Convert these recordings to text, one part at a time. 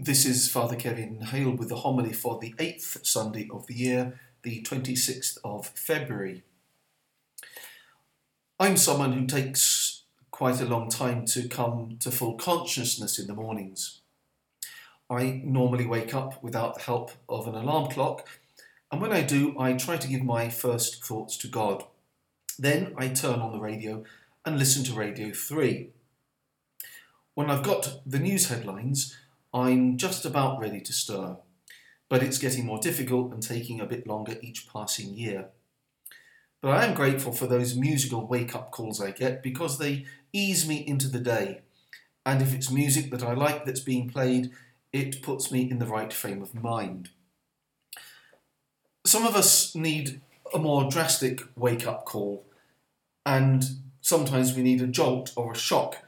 This is Father Kevin Hale with the homily for the eighth Sunday of the year, the 26th of February. I'm someone who takes quite a long time to come to full consciousness in the mornings. I normally wake up without the help of an alarm clock, and when I do, I try to give my first thoughts to God. Then I turn on the radio and listen to Radio 3. When I've got the news headlines, I'm just about ready to stir, but it's getting more difficult and taking a bit longer each passing year. But I am grateful for those musical wake up calls I get because they ease me into the day. And if it's music that I like that's being played, it puts me in the right frame of mind. Some of us need a more drastic wake up call, and sometimes we need a jolt or a shock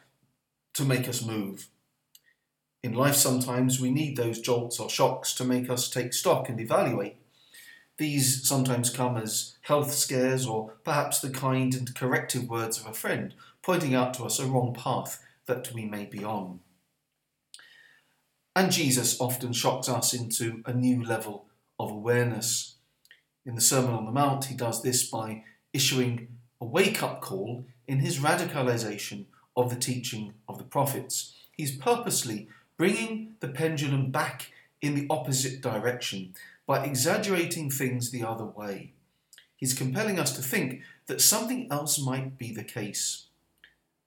to make us move. In life, sometimes we need those jolts or shocks to make us take stock and evaluate. These sometimes come as health scares or perhaps the kind and corrective words of a friend pointing out to us a wrong path that we may be on. And Jesus often shocks us into a new level of awareness. In the Sermon on the Mount, he does this by issuing a wake up call in his radicalization of the teaching of the prophets. He's purposely bringing the pendulum back in the opposite direction by exaggerating things the other way. He's compelling us to think that something else might be the case.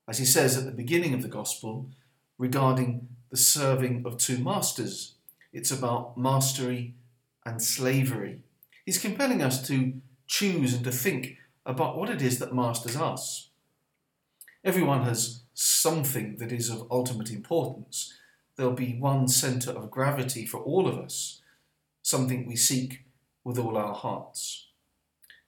As he says at the beginning of the Gospel regarding the serving of two masters, it's about mastery and slavery. He's compelling us to choose and to think about what it is that masters us. Everyone has something that is of ultimate importance, there'll be one centre of gravity for all of us, something we seek with all our hearts.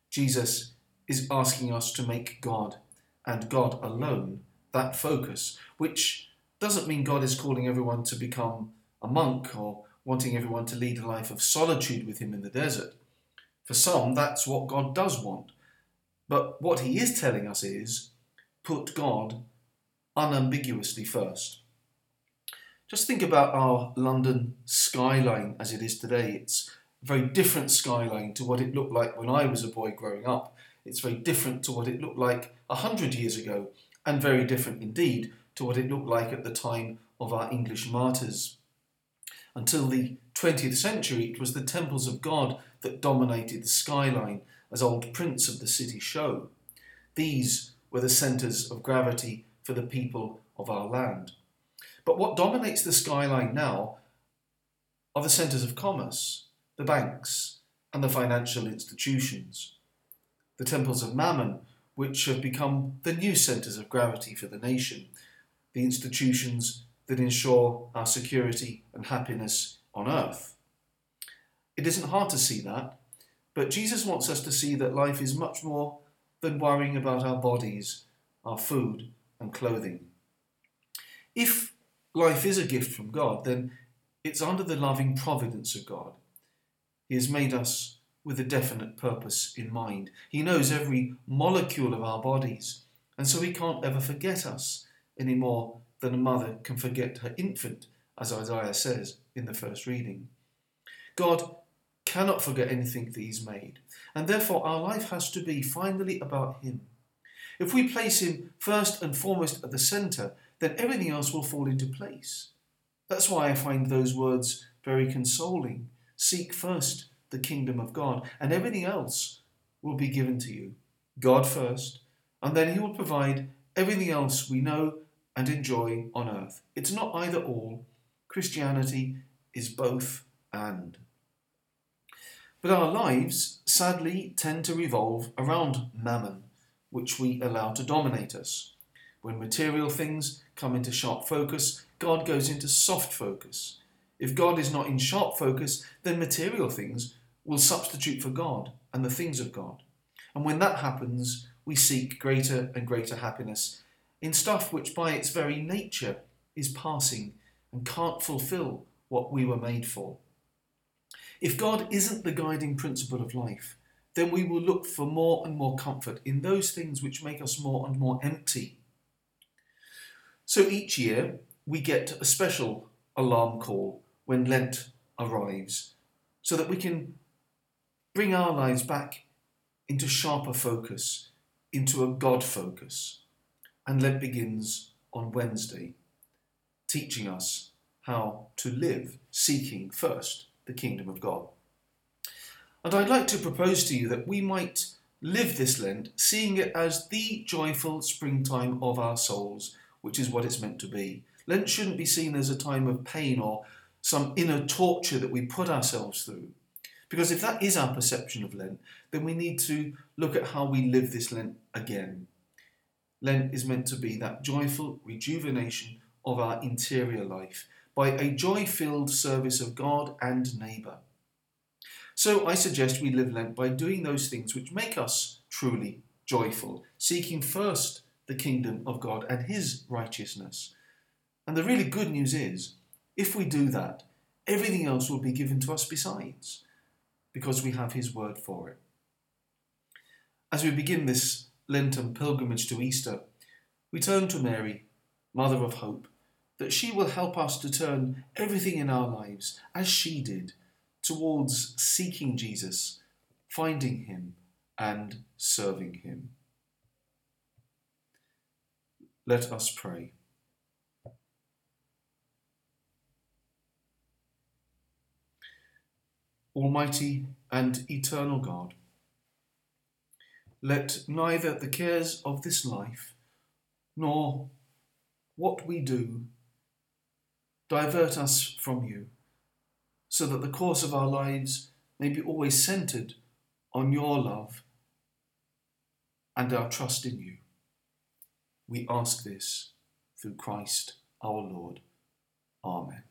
Jesus is asking us to make God and God alone that focus, which doesn't mean God is calling everyone to become a monk or wanting everyone to lead a life of solitude with Him in the desert. For some, that's what God does want. But what He is telling us is put God unambiguously first. Just think about our London skyline as it is today. It's a very different skyline to what it looked like when I was a boy growing up. It's very different to what it looked like a hundred years ago, and very different indeed to what it looked like at the time of our English martyrs. Until the 20th century, it was the temples of God that dominated the skyline, as old prints of the city show. These were the centres of gravity for the people of our land. But what dominates the skyline now are the centres of commerce, the banks, and the financial institutions. The temples of Mammon, which have become the new centres of gravity for the nation, the institutions that ensure our security and happiness on earth. It isn't hard to see that, but Jesus wants us to see that life is much more than worrying about our bodies, our food, and clothing. If life is a gift from God, then it's under the loving providence of God. He has made us with a definite purpose in mind. He knows every molecule of our bodies, and so He can't ever forget us any more than a mother can forget her infant, as Isaiah says in the first reading. God cannot forget anything that He's made, and therefore our life has to be finally about Him. If we place Him first and foremost at the centre, then everything else will fall into place. That's why I find those words very consoling. Seek first the kingdom of God, and everything else will be given to you. God first, and then He will provide everything else we know and enjoy on earth. It's not either or. Christianity is both and. But our lives, sadly, tend to revolve around mammon, which we allow to dominate us. When material things come into sharp focus, God goes into soft focus. If God is not in sharp focus, then material things will substitute for God and the things of God. And when that happens, we seek greater and greater happiness in stuff which, by its very nature, is passing and can't fulfill what we were made for. If God isn't the guiding principle of life, then we will look for more and more comfort in those things which make us more and more empty so each year we get a special alarm call when Lent arrives so that we can bring our lives back into sharper focus, into a God focus. And Lent begins on Wednesday, teaching us how to live, seeking first the kingdom of God. And I'd like to propose to you that we might live this Lent seeing it as the joyful springtime of our souls, which is what it's meant to be. Lent shouldn't be seen as a time of pain or some inner torture that we put ourselves through. Because if that is our perception of Lent, then we need to look at how we live this Lent again. Lent is meant to be that joyful rejuvenation of our interior life by a joy filled service of God and neighbour. So I suggest we live Lent by doing those things which make us truly joyful, seeking first the kingdom of God and His righteousness. And the really good news is, if we do that, everything else will be given to us besides because we have His word for it. As we begin this Lenten pilgrimage to Easter, we turn to Mary, Mother of Hope, that she will help us to turn everything in our lives, as she did, towards seeking Jesus, finding Him, and serving Him. Let us pray. Almighty and eternal God, let neither the cares of this life nor what we do divert us from you, so that the course of our lives may be always centered on your love and our trust in you. We ask this through Christ our Lord. Amen.